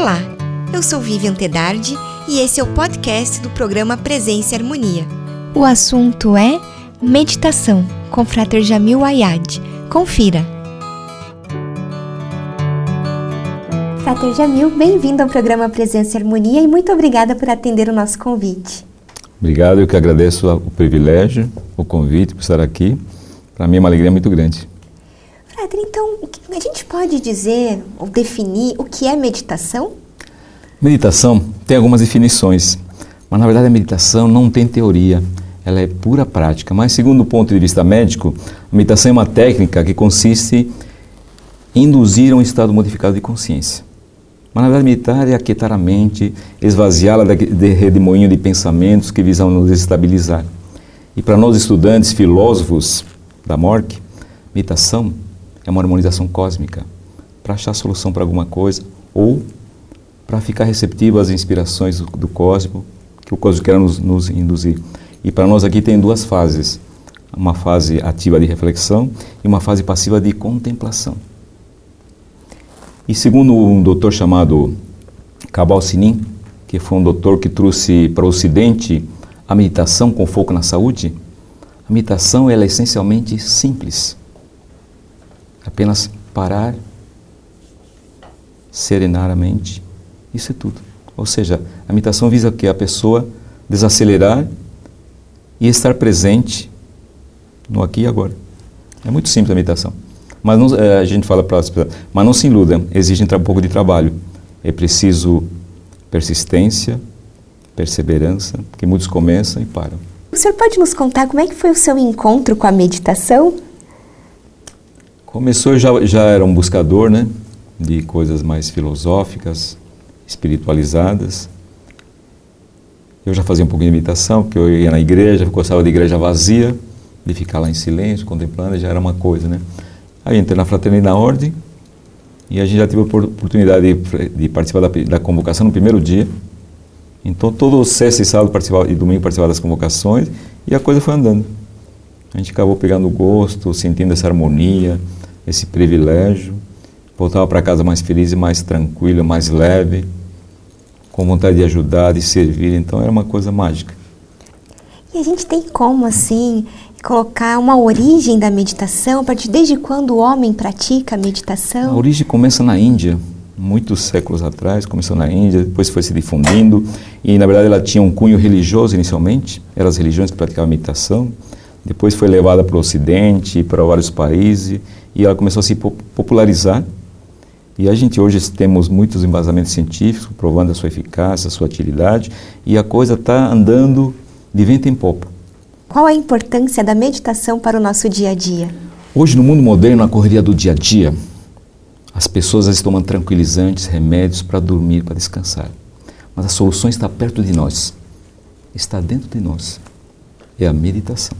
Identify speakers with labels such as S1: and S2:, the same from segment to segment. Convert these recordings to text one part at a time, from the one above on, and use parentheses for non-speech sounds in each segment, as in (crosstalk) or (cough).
S1: Olá, eu sou Vivian Tedardi e esse é o podcast do programa Presença e Harmonia. O assunto é meditação com Frater Jamil Ayad. Confira. Frater Jamil, bem-vindo ao programa Presença e Harmonia e muito obrigada por atender o nosso convite.
S2: Obrigado, eu que agradeço o privilégio, o convite por estar aqui. Para mim é uma alegria muito grande.
S1: Frater, então, a gente pode dizer ou definir o que é meditação?
S2: Meditação tem algumas definições, mas na verdade a meditação não tem teoria, ela é pura prática. Mas, segundo o ponto de vista médico, a meditação é uma técnica que consiste em induzir um estado modificado de consciência. Mas, na verdade, meditar é aquietar a mente, esvaziá-la de redemoinho de pensamentos que visam nos estabilizar. E para nós, estudantes, filósofos da morte, meditação é uma harmonização cósmica para achar solução para alguma coisa ou para ficar receptivo às inspirações do, do que o cosmos quer nos, nos induzir. E para nós aqui tem duas fases: uma fase ativa de reflexão e uma fase passiva de contemplação. E segundo um doutor chamado Cabal Sinin, que foi um doutor que trouxe para o Ocidente a meditação com foco na saúde, a meditação ela é essencialmente simples. Apenas parar, serenar a mente isso é tudo. Ou seja, a meditação visa que a pessoa desacelerar e estar presente no aqui e agora. É muito simples a meditação. Mas não, é, a gente fala para as pessoas, mas não se iludam, exige um pouco de trabalho. É preciso persistência, perseverança, que muitos começam e param.
S1: O senhor pode nos contar como é que foi o seu encontro com a meditação?
S2: Começou, já, já era um buscador, né, de coisas mais filosóficas, espiritualizadas. Eu já fazia um pouquinho de meditação, porque eu ia na igreja, gostava de igreja vazia, de ficar lá em silêncio, contemplando, já era uma coisa, né? Aí entrei na Fraternidade da Ordem e a gente já teve a oportunidade de, de participar da, da, convocação no primeiro dia. Então, todo sexta e sábado participava, e domingo participava das convocações e a coisa foi andando. A gente acabou pegando gosto, sentindo essa harmonia, esse privilégio. Voltava para casa mais feliz e mais tranquilo, mais leve com vontade de ajudar, de servir, então era uma coisa mágica.
S1: E a gente tem como, assim, colocar uma origem da meditação, a partir desde quando o homem pratica a meditação?
S2: A origem começa na Índia, muitos séculos atrás, começou na Índia, depois foi se difundindo, e na verdade ela tinha um cunho religioso inicialmente, eram as religiões que praticavam meditação, depois foi levada para o Ocidente, para vários países, e ela começou a se popularizar, e a gente hoje temos muitos embasamentos científicos provando a sua eficácia, a sua utilidade, e a coisa está andando de vento em popa.
S1: Qual a importância da meditação para o nosso dia a dia?
S2: Hoje, no mundo moderno, na correria do dia a dia, as pessoas estão tomando tranquilizantes, remédios para dormir, para descansar. Mas a solução está perto de nós, está dentro de nós. É a meditação.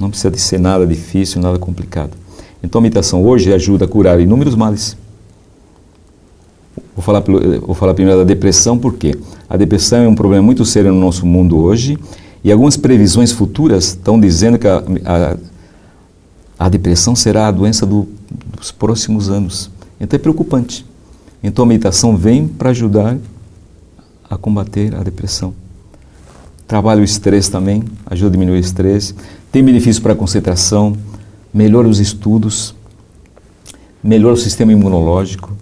S2: Não precisa de ser nada difícil, nada complicado. Então a meditação hoje ajuda a curar inúmeros males. Vou falar, vou falar primeiro da depressão, porque a depressão é um problema muito sério no nosso mundo hoje e algumas previsões futuras estão dizendo que a, a, a depressão será a doença do, dos próximos anos. Então é preocupante. Então a meditação vem para ajudar a combater a depressão. Trabalha o estresse também, ajuda a diminuir o estresse. Tem benefício para a concentração, melhora os estudos, melhora o sistema imunológico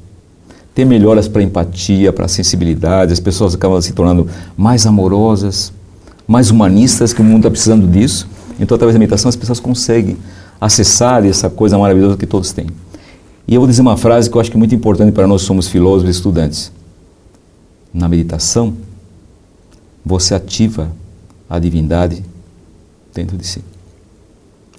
S2: ter melhoras para empatia, para sensibilidade, as pessoas acabam se tornando mais amorosas, mais humanistas, que o mundo está precisando disso. Então, através da meditação, as pessoas conseguem acessar essa coisa maravilhosa que todos têm. E eu vou dizer uma frase que eu acho que é muito importante para nós, somos filósofos e estudantes. Na meditação, você ativa a divindade dentro de si.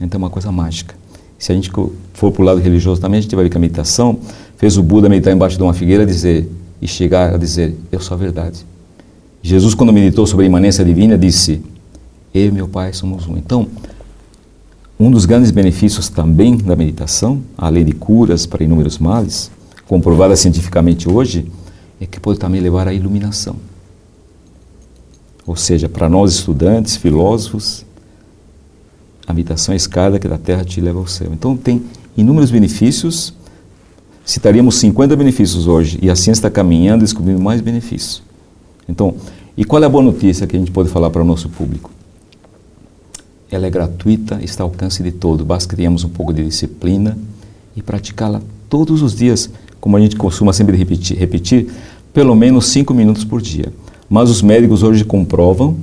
S2: Então é uma coisa mágica. Se a gente for para o lado religioso também, a gente vai ver que a meditação fez o Buda meditar embaixo de uma figueira dizer, e chegar a dizer: Eu sou a verdade. Jesus, quando meditou sobre a imanência divina, disse: Eu e meu Pai somos um. Então, um dos grandes benefícios também da meditação, além de curas para inúmeros males, comprovada cientificamente hoje, é que pode também levar à iluminação. Ou seja, para nós estudantes, filósofos, a meditação é a escada que da terra te leva ao céu. Então tem inúmeros benefícios citaríamos 50 benefícios hoje e a ciência está caminhando descobrindo mais benefícios. Então, e qual é a boa notícia que a gente pode falar para o nosso público? Ela é gratuita, está ao alcance de todo. Basta criarmos um pouco de disciplina e praticá-la todos os dias, como a gente costuma sempre repetir, repetir pelo menos 5 minutos por dia. Mas os médicos hoje comprovam,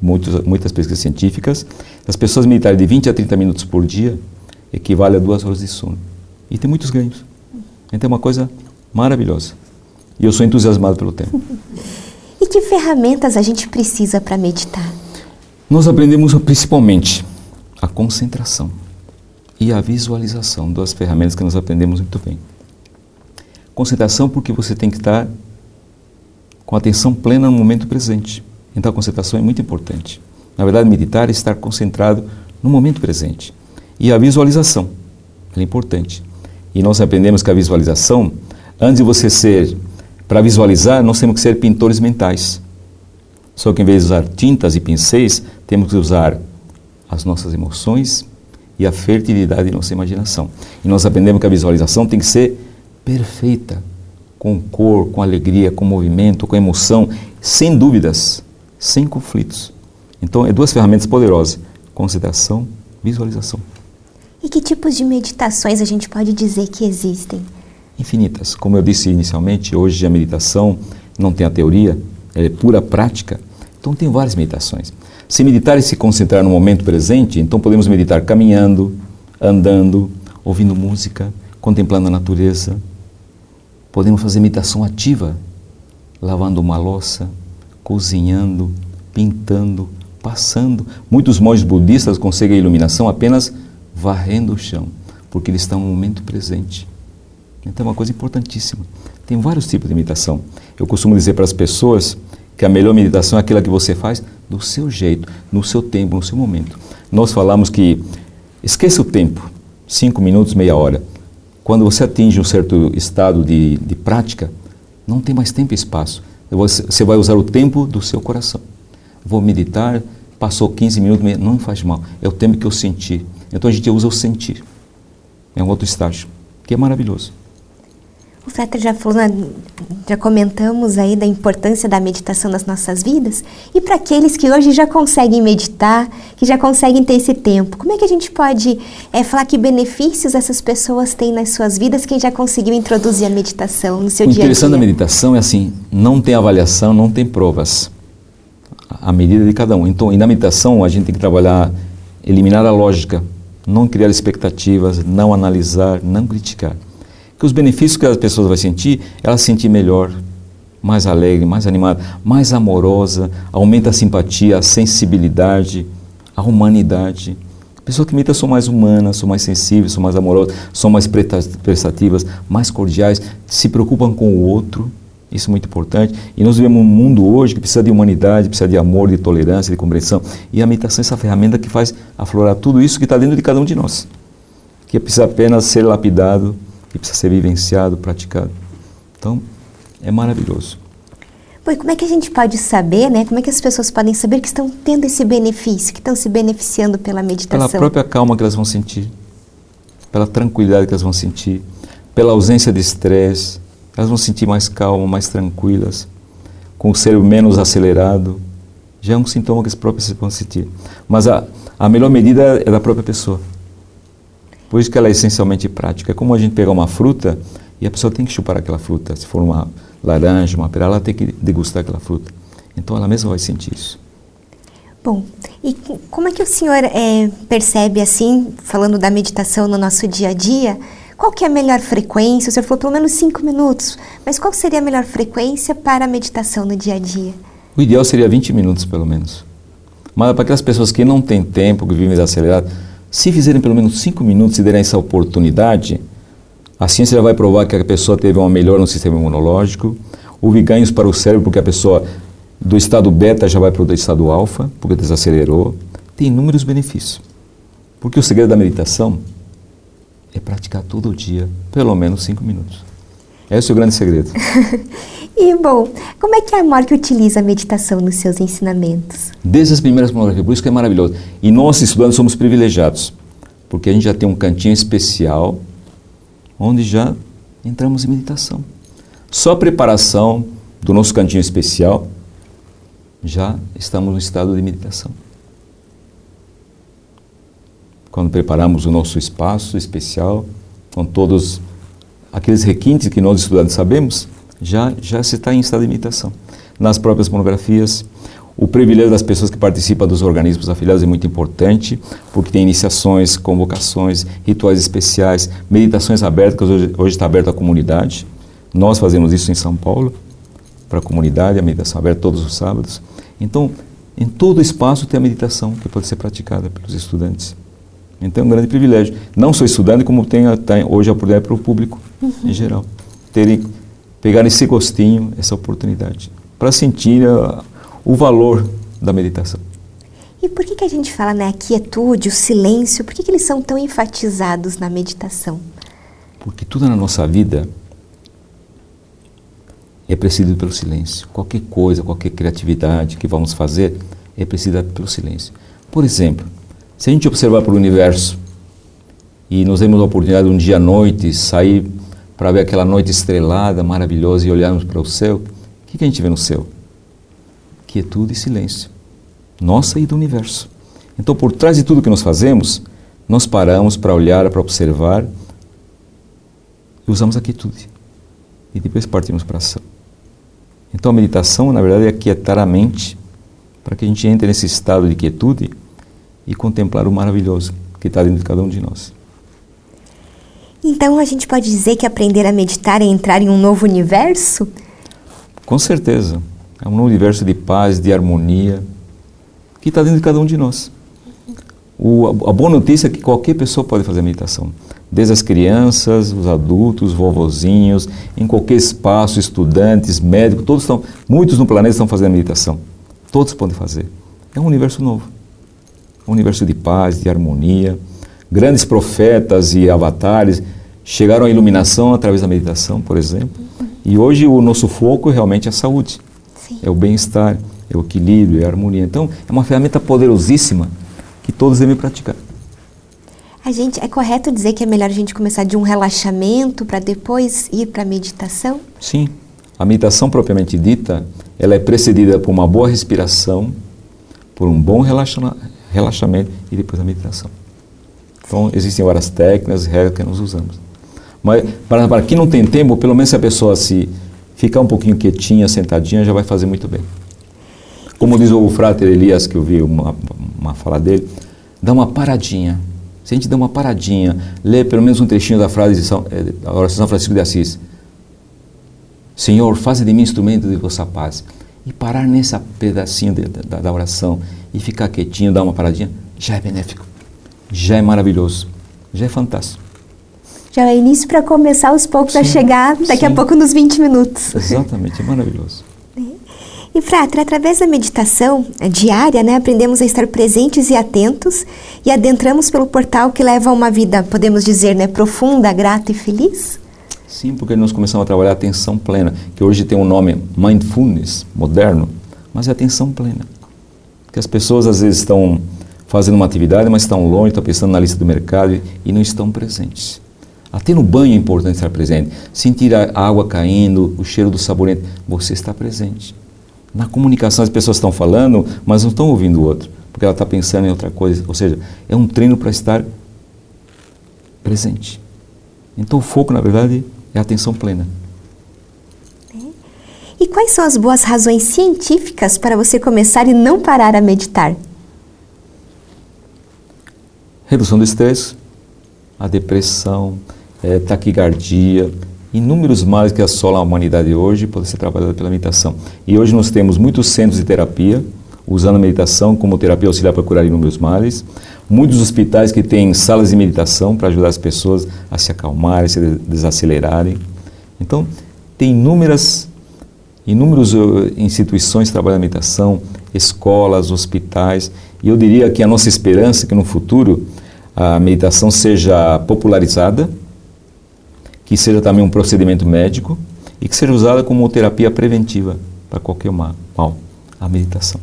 S2: muitos, muitas pesquisas científicas, as pessoas meditarem de 20 a 30 minutos por dia equivale a duas horas de sono. E tem muitos ganhos. Então é uma coisa maravilhosa. E eu sou entusiasmado pelo tema.
S1: e que ferramentas a gente precisa para meditar?
S2: Nós aprendemos principalmente a concentração e a visualização, duas ferramentas que nós aprendemos muito bem. Concentração porque você tem que estar com atenção plena no momento presente. Então a concentração é muito importante. Na verdade, meditar é estar concentrado no momento presente. E a visualização é importante. E nós aprendemos que a visualização, antes de você ser, para visualizar, nós temos que ser pintores mentais. Só que em vez de usar tintas e pincéis, temos que usar as nossas emoções e a fertilidade de nossa imaginação. E nós aprendemos que a visualização tem que ser perfeita, com cor, com alegria, com movimento, com emoção, sem dúvidas, sem conflitos. Então, é duas ferramentas poderosas: concentração, visualização.
S1: E que tipos de meditações a gente pode dizer que existem?
S2: Infinitas. Como eu disse inicialmente, hoje a meditação não tem a teoria, é pura prática. Então tem várias meditações. Se meditar e se concentrar no momento presente, então podemos meditar caminhando, andando, ouvindo música, contemplando a natureza. Podemos fazer meditação ativa, lavando uma louça, cozinhando, pintando, passando. Muitos monges budistas conseguem a iluminação apenas varrendo o chão, porque eles estão no momento presente. Então é uma coisa importantíssima. Tem vários tipos de meditação. Eu costumo dizer para as pessoas que a melhor meditação é aquela que você faz do seu jeito, no seu tempo, no seu momento. Nós falamos que esqueça o tempo, cinco minutos, meia hora. Quando você atinge um certo estado de, de prática, não tem mais tempo e espaço. Você vai usar o tempo do seu coração. Vou meditar, passou 15 minutos, não faz mal. É o tempo que eu senti. Então a gente usa o sentir. É um outro estágio, que é maravilhoso.
S1: O Frater já falou, já comentamos aí da importância da meditação nas nossas vidas. E para aqueles que hoje já conseguem meditar, que já conseguem ter esse tempo, como é que a gente pode é, falar que benefícios essas pessoas têm nas suas vidas, quem já conseguiu introduzir a meditação no seu
S2: o
S1: dia a dia? O
S2: interessante da meditação é assim, não tem avaliação, não tem provas. A medida de cada um. Então, e na meditação a gente tem que trabalhar, eliminar a lógica, não criar expectativas, não analisar, não criticar. Que os benefícios que as pessoas vão sentir, ela se sentir melhor, mais alegre, mais animada, mais amorosa, aumenta a simpatia, a sensibilidade, a humanidade. Pessoas que meditam são mais humanas, são mais sensíveis, são mais amorosas, são mais prestativas, mais cordiais, se preocupam com o outro. Isso é muito importante. E nós vivemos um mundo hoje que precisa de humanidade, precisa de amor, de tolerância, de compreensão. E a meditação é essa ferramenta que faz aflorar tudo isso que está dentro de cada um de nós. Que precisa apenas ser lapidado, que precisa ser vivenciado, praticado. Então, é maravilhoso.
S1: Bom, como é que a gente pode saber, né? Como é que as pessoas podem saber que estão tendo esse benefício, que estão se beneficiando pela meditação?
S2: Pela própria calma que elas vão sentir, pela tranquilidade que elas vão sentir, pela ausência de estresse, elas vão se sentir mais calmas, mais tranquilas, com o cérebro menos acelerado. Já é um sintoma que as próprias vão sentir. Mas a, a melhor medida é da própria pessoa. Por isso que ela é essencialmente prática. É como a gente pegar uma fruta e a pessoa tem que chupar aquela fruta. Se for uma laranja, uma pera, ela tem que degustar aquela fruta. Então ela mesma vai sentir isso.
S1: Bom, e como é que o senhor é, percebe assim, falando da meditação no nosso dia a dia, qual que é a melhor frequência? O senhor falou pelo menos cinco minutos, mas qual seria a melhor frequência para a meditação no dia a dia?
S2: O ideal seria 20 minutos, pelo menos. Mas para aquelas pessoas que não têm tempo, que vivem desacelerado, se fizerem pelo menos cinco minutos e derem essa oportunidade, a ciência já vai provar que a pessoa teve uma melhora no sistema imunológico, houve ganhos para o cérebro, porque a pessoa do estado beta já vai para o estado alfa, porque desacelerou. Tem inúmeros benefícios. Porque o segredo da meditação é praticar todo dia, pelo menos cinco minutos. Esse é o grande segredo. (laughs)
S1: e bom, como é que a Mork utiliza a meditação nos seus ensinamentos?
S2: Desde as primeiras monografias, por isso que é maravilhoso. E nós, estudantes, somos privilegiados, porque a gente já tem um cantinho especial, onde já entramos em meditação. Só a preparação do nosso cantinho especial, já estamos no estado de meditação. Quando preparamos o nosso espaço especial, com todos aqueles requintes que nós estudantes sabemos, já, já se está em estado de meditação. Nas próprias monografias, o privilégio das pessoas que participam dos organismos afiliados é muito importante, porque tem iniciações, convocações, rituais especiais, meditações abertas, que hoje, hoje está aberto à comunidade. Nós fazemos isso em São Paulo, para a comunidade, a meditação aberta todos os sábados. Então, em todo espaço tem a meditação que pode ser praticada pelos estudantes. Então é um grande privilégio. Não sou estudante, como tem, tem hoje a oportunidade para o público uhum. em geral. Terem, pegar esse gostinho, essa oportunidade, para sentir a, o valor da meditação.
S1: E por que, que a gente fala né, a quietude, o silêncio, por que, que eles são tão enfatizados na meditação?
S2: Porque tudo na nossa vida é precedido pelo silêncio. Qualquer coisa, qualquer criatividade que vamos fazer é precedida pelo silêncio. Por exemplo, se a gente observar para o universo e nós temos a oportunidade um dia à noite sair para ver aquela noite estrelada, maravilhosa e olharmos para o céu, o que, que a gente vê no céu? quietude e silêncio, nossa e do universo. Então, por trás de tudo que nós fazemos, nós paramos para olhar, para observar e usamos a quietude. E depois partimos para a ação. Então, a meditação, na verdade, é aquietar a mente para que a gente entre nesse estado de quietude e contemplar o maravilhoso que está dentro de cada um de nós.
S1: Então, a gente pode dizer que aprender a meditar é entrar em um novo universo?
S2: Com certeza. É um universo de paz, de harmonia, que está dentro de cada um de nós. O, a boa notícia é que qualquer pessoa pode fazer meditação. Desde as crianças, os adultos, vovozinhos, em qualquer espaço, estudantes, médicos, todos estão, muitos no planeta estão fazendo meditação. Todos podem fazer. É um universo novo. Um universo de paz, de harmonia. Grandes profetas e avatares chegaram à iluminação através da meditação, por exemplo. E hoje o nosso foco é realmente a saúde é o bem-estar, é o equilíbrio, é a harmonia. Então, é uma ferramenta poderosíssima que todos devem praticar.
S1: A gente é correto dizer que é melhor a gente começar de um relaxamento para depois ir para a meditação?
S2: Sim. A meditação propriamente dita, ela é precedida por uma boa respiração, por um bom relaxa relaxamento e depois a meditação. Então, existem várias técnicas, regras que nós usamos. Mas para, para quem não tem tempo, pelo menos se a pessoa se ficar um pouquinho quietinha, sentadinha, já vai fazer muito bem. Como diz o frater Elias, que eu vi uma, uma fala dele, dá uma paradinha. Se a gente dá uma paradinha, lê pelo menos um trechinho da frase de São, eh, da oração São Francisco de Assis. Senhor, faze de mim instrumento de vossa paz. E parar nesse pedacinho de, da, da oração e ficar quietinho, dar uma paradinha, já é benéfico. Já é maravilhoso. Já é fantástico
S1: já é início para começar aos poucos sim, a chegar daqui sim. a pouco nos 20 minutos.
S2: Exatamente, é maravilhoso.
S1: E Frater, através da meditação diária, né, aprendemos a estar presentes e atentos e adentramos pelo portal que leva a uma vida, podemos dizer, né, profunda, grata e feliz?
S2: Sim, porque nós começamos a trabalhar a atenção plena, que hoje tem um nome mindfulness moderno, mas é atenção plena. Porque as pessoas às vezes estão fazendo uma atividade, mas estão longe, estão pensando na lista do mercado e não estão presentes. Até no banho é importante estar presente. Sentir a água caindo, o cheiro do sabonete. Você está presente. Na comunicação, as pessoas estão falando, mas não estão ouvindo o outro, porque ela está pensando em outra coisa. Ou seja, é um treino para estar presente. Então, o foco, na verdade, é a atenção plena.
S1: E quais são as boas razões científicas para você começar e não parar a meditar?
S2: Redução do estresse, a depressão, é, taquicardia, inúmeros males que assolam a humanidade hoje podem ser trabalhados pela meditação. E hoje nós temos muitos centros de terapia usando a meditação como terapia auxiliar para curar inúmeros males, muitos hospitais que têm salas de meditação para ajudar as pessoas a se acalmarem, se desacelerarem. Então, tem inúmeras inúmeras uh, instituições trabalham a meditação, escolas, hospitais, e eu diria que a nossa esperança é que no futuro a meditação seja popularizada que seja também um procedimento médico e que seja usada como terapia preventiva para qualquer mal, a meditação.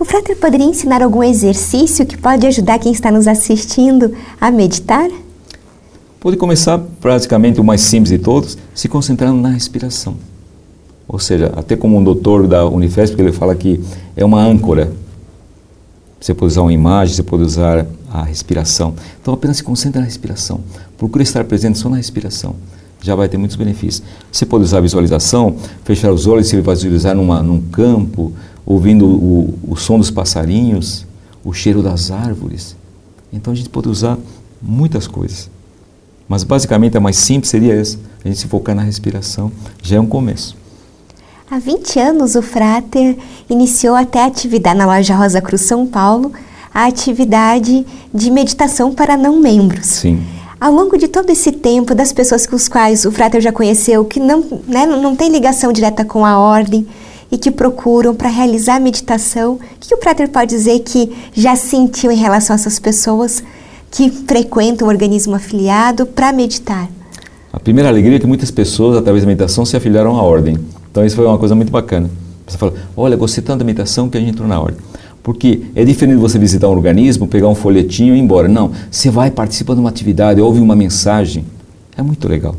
S1: O Frater poderia ensinar algum exercício que pode ajudar quem está nos assistindo a meditar?
S2: Pode começar praticamente o mais simples de todos, se concentrando na respiração. Ou seja, até como um doutor da Unifesp, ele fala que é uma âncora. Você pode usar uma imagem, você pode usar a respiração. Então apenas se concentre na respiração. Procure estar presente só na respiração. Já vai ter muitos benefícios. Você pode usar a visualização, fechar os olhos, se visualizar numa, num campo, ouvindo o, o som dos passarinhos, o cheiro das árvores. Então a gente pode usar muitas coisas. Mas basicamente a mais simples seria essa, a gente se focar na respiração, já é um começo.
S1: Há 20 anos o Frater iniciou até a atividade na loja Rosa Cruz São Paulo, a atividade de meditação para não membros.
S2: Sim.
S1: Ao longo de todo esse tempo, das pessoas com os quais o Frater já conheceu, que não, né, não tem ligação direta com a ordem e que procuram para realizar a meditação, o que o Frater pode dizer que já sentiu em relação a essas pessoas que frequentam o organismo afiliado para meditar?
S2: A primeira alegria é que muitas pessoas, através da meditação, se afiliaram à ordem. Então isso foi uma coisa muito bacana. Você fala, olha, gostei tanto da meditação que a gente entrou na ordem. Porque é diferente você visitar um organismo, pegar um folhetinho e ir embora. Não, você vai, participa de uma atividade, ouve uma mensagem. É muito legal.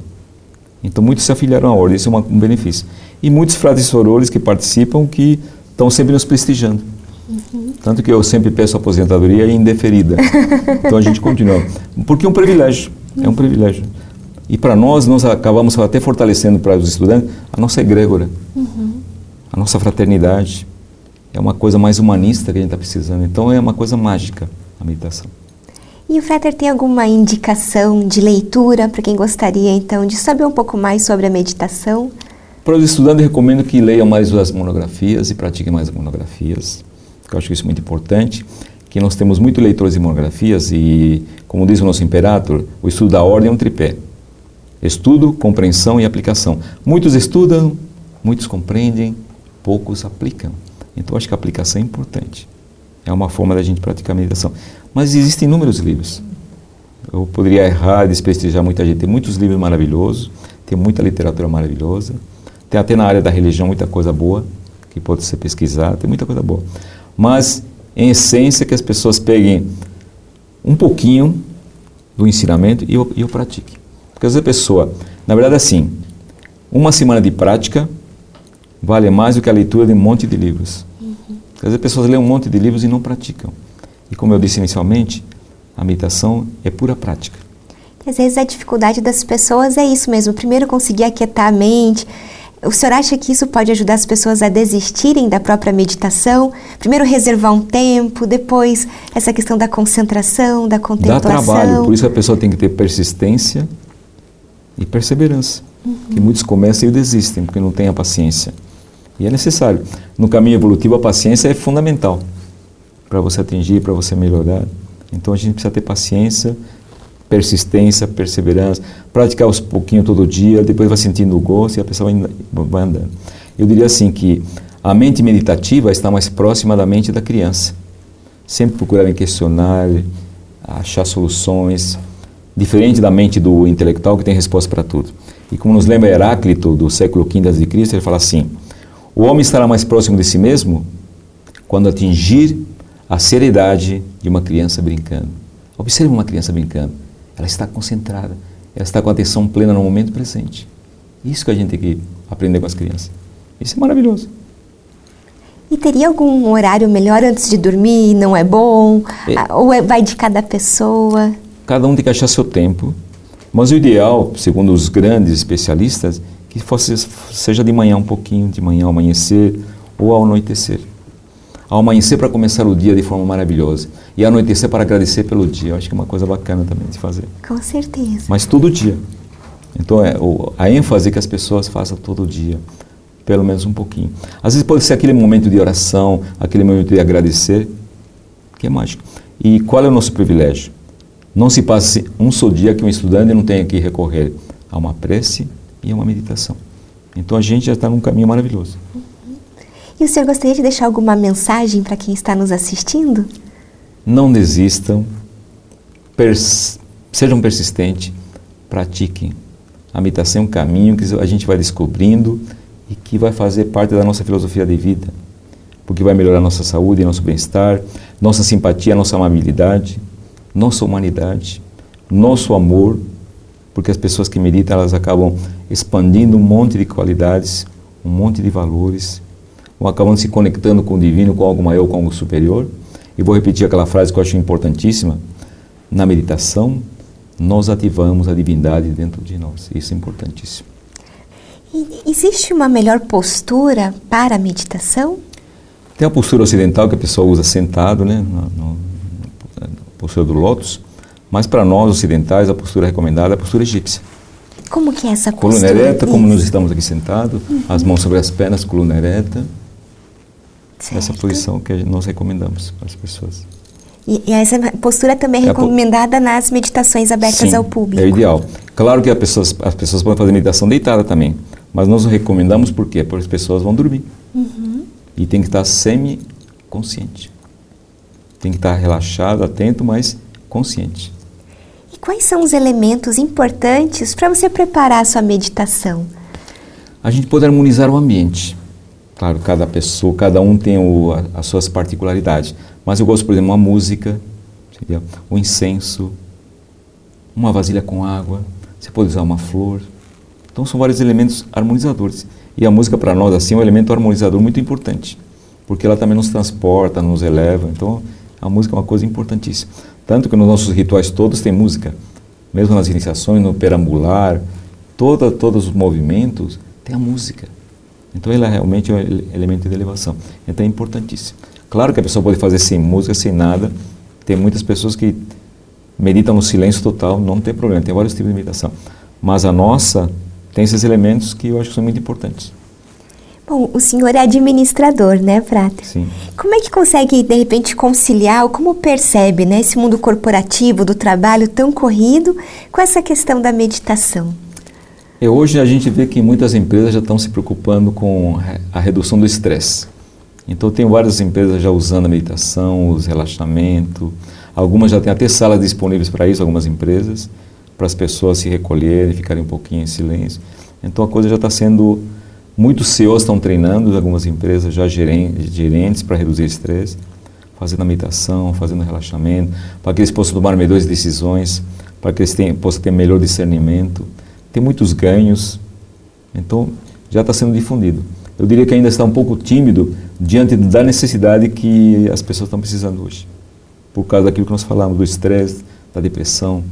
S2: Então muitos se afiliaram à ordem, isso é um benefício. E muitos frades sorores que participam que estão sempre nos prestigiando. Uhum. Tanto que eu sempre peço aposentadoria indeferida. então a gente continua. Porque é um privilégio. É um privilégio. E para nós, nós acabamos até fortalecendo para os estudantes a nossa egrégora, uhum. a nossa fraternidade. É uma coisa mais humanista que a gente está precisando. Então é uma coisa mágica a meditação.
S1: E o Frater tem alguma indicação de leitura para quem gostaria então de saber um pouco mais sobre a meditação?
S2: Para os estudantes, recomendo que leiam mais as monografias e pratiquem mais as monografias. Eu acho que isso é muito importante. Que nós temos muitos leitores de monografias e, como diz o nosso imperador, o estudo da ordem é um tripé. Estudo, compreensão e aplicação. Muitos estudam, muitos compreendem, poucos aplicam. Então acho que a aplicação é importante. É uma forma da gente praticar a meditação. Mas existem inúmeros livros. Eu poderia errar, desprestigiar muita gente. Tem muitos livros maravilhosos, tem muita literatura maravilhosa. Tem até na área da religião muita coisa boa que pode ser pesquisada, tem muita coisa boa. Mas, em essência, que as pessoas peguem um pouquinho do ensinamento e o, e o pratiquem. Porque às vezes a pessoa, na verdade, assim, uma semana de prática vale mais do que a leitura de um monte de livros. Uhum. Às vezes as pessoas leem um monte de livros e não praticam. E como eu disse inicialmente, a meditação é pura prática.
S1: Às vezes a dificuldade das pessoas é isso mesmo. Primeiro conseguir aquietar a mente. O senhor acha que isso pode ajudar as pessoas a desistirem da própria meditação? Primeiro reservar um tempo, depois essa questão da concentração, da contemplação.
S2: Dá trabalho, por isso a pessoa tem que ter persistência e perseverança. Uhum. Que muitos começam e desistem porque não têm a paciência. E é necessário. No caminho evolutivo, a paciência é fundamental para você atingir, para você melhorar. Então a gente precisa ter paciência, persistência, perseverança, praticar aos pouquinho todo dia, depois vai sentindo o gosto e a pessoa vai andando. Eu diria assim que a mente meditativa está mais próxima da mente da criança. Sempre procurar questionar, achar soluções, diferente da mente do intelectual que tem resposta para tudo. E como nos lembra Heráclito, do século V a.C., ele fala assim: o homem estará mais próximo de si mesmo quando atingir a seriedade de uma criança brincando. Observe uma criança brincando. Ela está concentrada, ela está com a atenção plena no momento presente. Isso que a gente tem que aprender com as crianças. Isso é maravilhoso.
S1: E teria algum horário melhor antes de dormir? Não é bom? É. Ou é, vai de cada pessoa?
S2: Cada um tem que achar seu tempo. Mas o ideal, segundo os grandes especialistas, que fosse, seja de manhã um pouquinho, de manhã ao amanhecer ou ao anoitecer. Ao amanhecer para começar o dia de forma maravilhosa e ao anoitecer para agradecer pelo dia. Eu acho que é uma coisa bacana também de fazer.
S1: Com certeza.
S2: Mas todo dia. Então é, a ênfase que as pessoas façam todo dia, pelo menos um pouquinho. Às vezes pode ser aquele momento de oração, aquele momento de agradecer, que é mágico. E qual é o nosso privilégio? Não se passe um só dia que um estudante não tenha que recorrer a uma prece e a uma meditação. Então a gente já está num caminho maravilhoso.
S1: E o senhor gostaria de deixar alguma mensagem para quem está nos assistindo?
S2: Não desistam, pers sejam persistentes, pratiquem. A meditação é um caminho que a gente vai descobrindo e que vai fazer parte da nossa filosofia de vida, porque vai melhorar nossa saúde, nosso bem-estar, nossa simpatia, nossa amabilidade nossa humanidade, nosso amor porque as pessoas que meditam elas acabam expandindo um monte de qualidades, um monte de valores, ou acabam se conectando com o divino, com algo maior, com algo superior. E vou repetir aquela frase que eu acho importantíssima: na meditação, nós ativamos a divindade dentro de nós. Isso é importantíssimo.
S1: existe uma melhor postura para a meditação?
S2: Tem a postura ocidental que a pessoa usa sentado, né, na postura do lótus, mas para nós ocidentais a postura recomendada é a postura egípcia.
S1: Como que é essa postura?
S2: Coluna ereta, como nós estamos aqui sentados, uhum. as mãos sobre as pernas, coluna ereta. Certo. Essa posição que nós recomendamos para as pessoas.
S1: E, e essa postura também é, é recomendada nas meditações abertas
S2: Sim,
S1: ao público.
S2: É ideal. Claro que as pessoas, as pessoas podem fazer meditação deitada também, mas nós recomendamos por quê? Porque as pessoas vão dormir. Uhum. E tem que estar semi-consciente. Tem que estar relaxado, atento, mas consciente.
S1: E quais são os elementos importantes para você preparar a sua meditação?
S2: A gente pode harmonizar o ambiente. Claro, cada pessoa, cada um tem o, as suas particularidades. Mas eu gosto, por exemplo, uma música, seria um incenso, uma vasilha com água, você pode usar uma flor. Então são vários elementos harmonizadores. E a música para nós assim é um elemento harmonizador muito importante, porque ela também nos transporta, nos eleva. Então a música é uma coisa importantíssima. Tanto que nos nossos rituais todos tem música, mesmo nas iniciações, no perambular, toda, todos os movimentos tem a música. Então ela realmente é um elemento de elevação. Então é importantíssimo. Claro que a pessoa pode fazer sem música, sem nada. Tem muitas pessoas que meditam no silêncio total, não tem problema, tem vários tipos de meditação. Mas a nossa tem esses elementos que eu acho que são muito importantes.
S1: Bom, o senhor é administrador, né, Frater?
S2: Sim.
S1: Como é que consegue, de repente, conciliar, ou como percebe, né, esse mundo corporativo, do trabalho tão corrido, com essa questão da meditação?
S2: E hoje a gente vê que muitas empresas já estão se preocupando com a redução do estresse. Então tem várias empresas já usando a meditação, os relaxamento. Algumas já têm até salas disponíveis para isso, algumas empresas, para as pessoas se recolherem, ficarem um pouquinho em silêncio. Então a coisa já está sendo muitos CEOs estão treinando, algumas empresas já gerentes, gerentes para reduzir estresse, fazendo a meditação, fazendo relaxamento, para que eles possam tomar melhores decisões, para que eles tenham, possam ter melhor discernimento tem muitos ganhos, então já está sendo difundido. Eu diria que ainda está um pouco tímido diante da necessidade que as pessoas estão precisando hoje, por causa daquilo que nós falamos, do estresse, da depressão,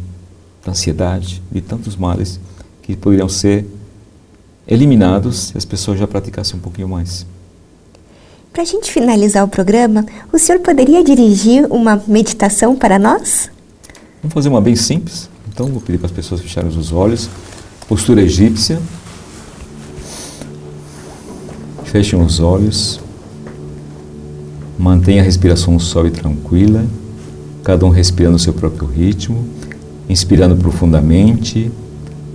S2: da ansiedade, de tantos males que poderiam ser eliminados se as pessoas já praticassem um pouquinho mais.
S1: Para a gente finalizar o programa, o senhor poderia dirigir uma meditação para nós?
S2: Vamos fazer uma bem simples. Então, vou pedir para as pessoas fecharem os olhos postura egípcia. Fechem os olhos. Mantenha a respiração suave e tranquila, cada um respirando o seu próprio ritmo, inspirando profundamente,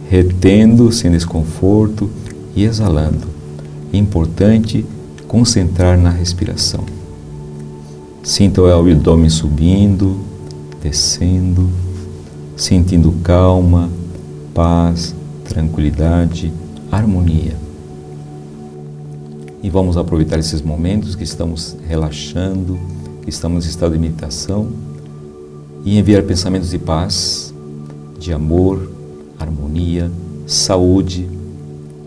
S2: retendo sem desconforto e exalando. É importante concentrar na respiração. Sinta o abdômen subindo, descendo, sentindo calma, paz, tranquilidade, harmonia. E vamos aproveitar esses momentos que estamos relaxando, que estamos em estado de meditação e enviar pensamentos de paz, de amor, harmonia, saúde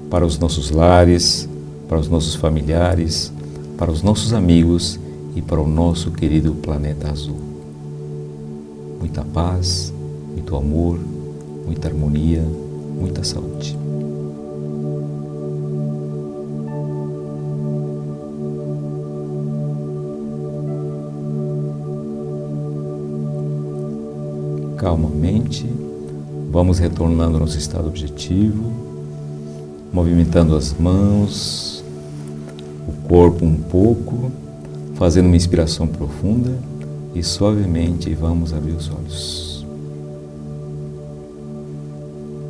S2: para os nossos lares, para os nossos familiares, para os nossos amigos e para o nosso querido planeta azul. Muita paz, muito amor, muita harmonia, muita saúde. Calmamente, vamos retornando ao nosso estado objetivo, movimentando as mãos, o corpo um pouco, fazendo uma inspiração profunda e suavemente vamos abrir os olhos.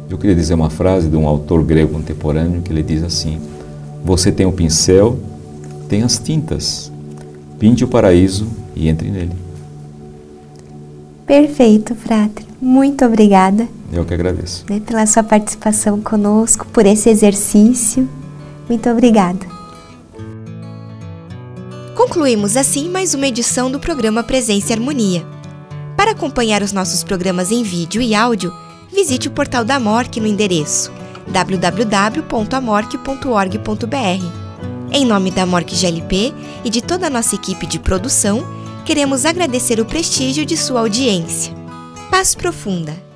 S2: Eu queria dizer uma frase de um autor grego contemporâneo que ele diz assim: Você tem o pincel, tem as tintas. Pinte o paraíso e entre nele.
S1: Perfeito, Frater. Muito obrigada.
S2: Eu que agradeço.
S1: Né, pela sua participação conosco, por esse exercício. Muito obrigada. Concluímos assim mais uma edição do programa Presença e Harmonia. Para acompanhar os nossos programas em vídeo e áudio, visite o portal da Mork no endereço www.amorque.org.br. Em nome da Mork GLP e de toda a nossa equipe de produção, queremos agradecer o prestígio de sua audiência. Paz Profunda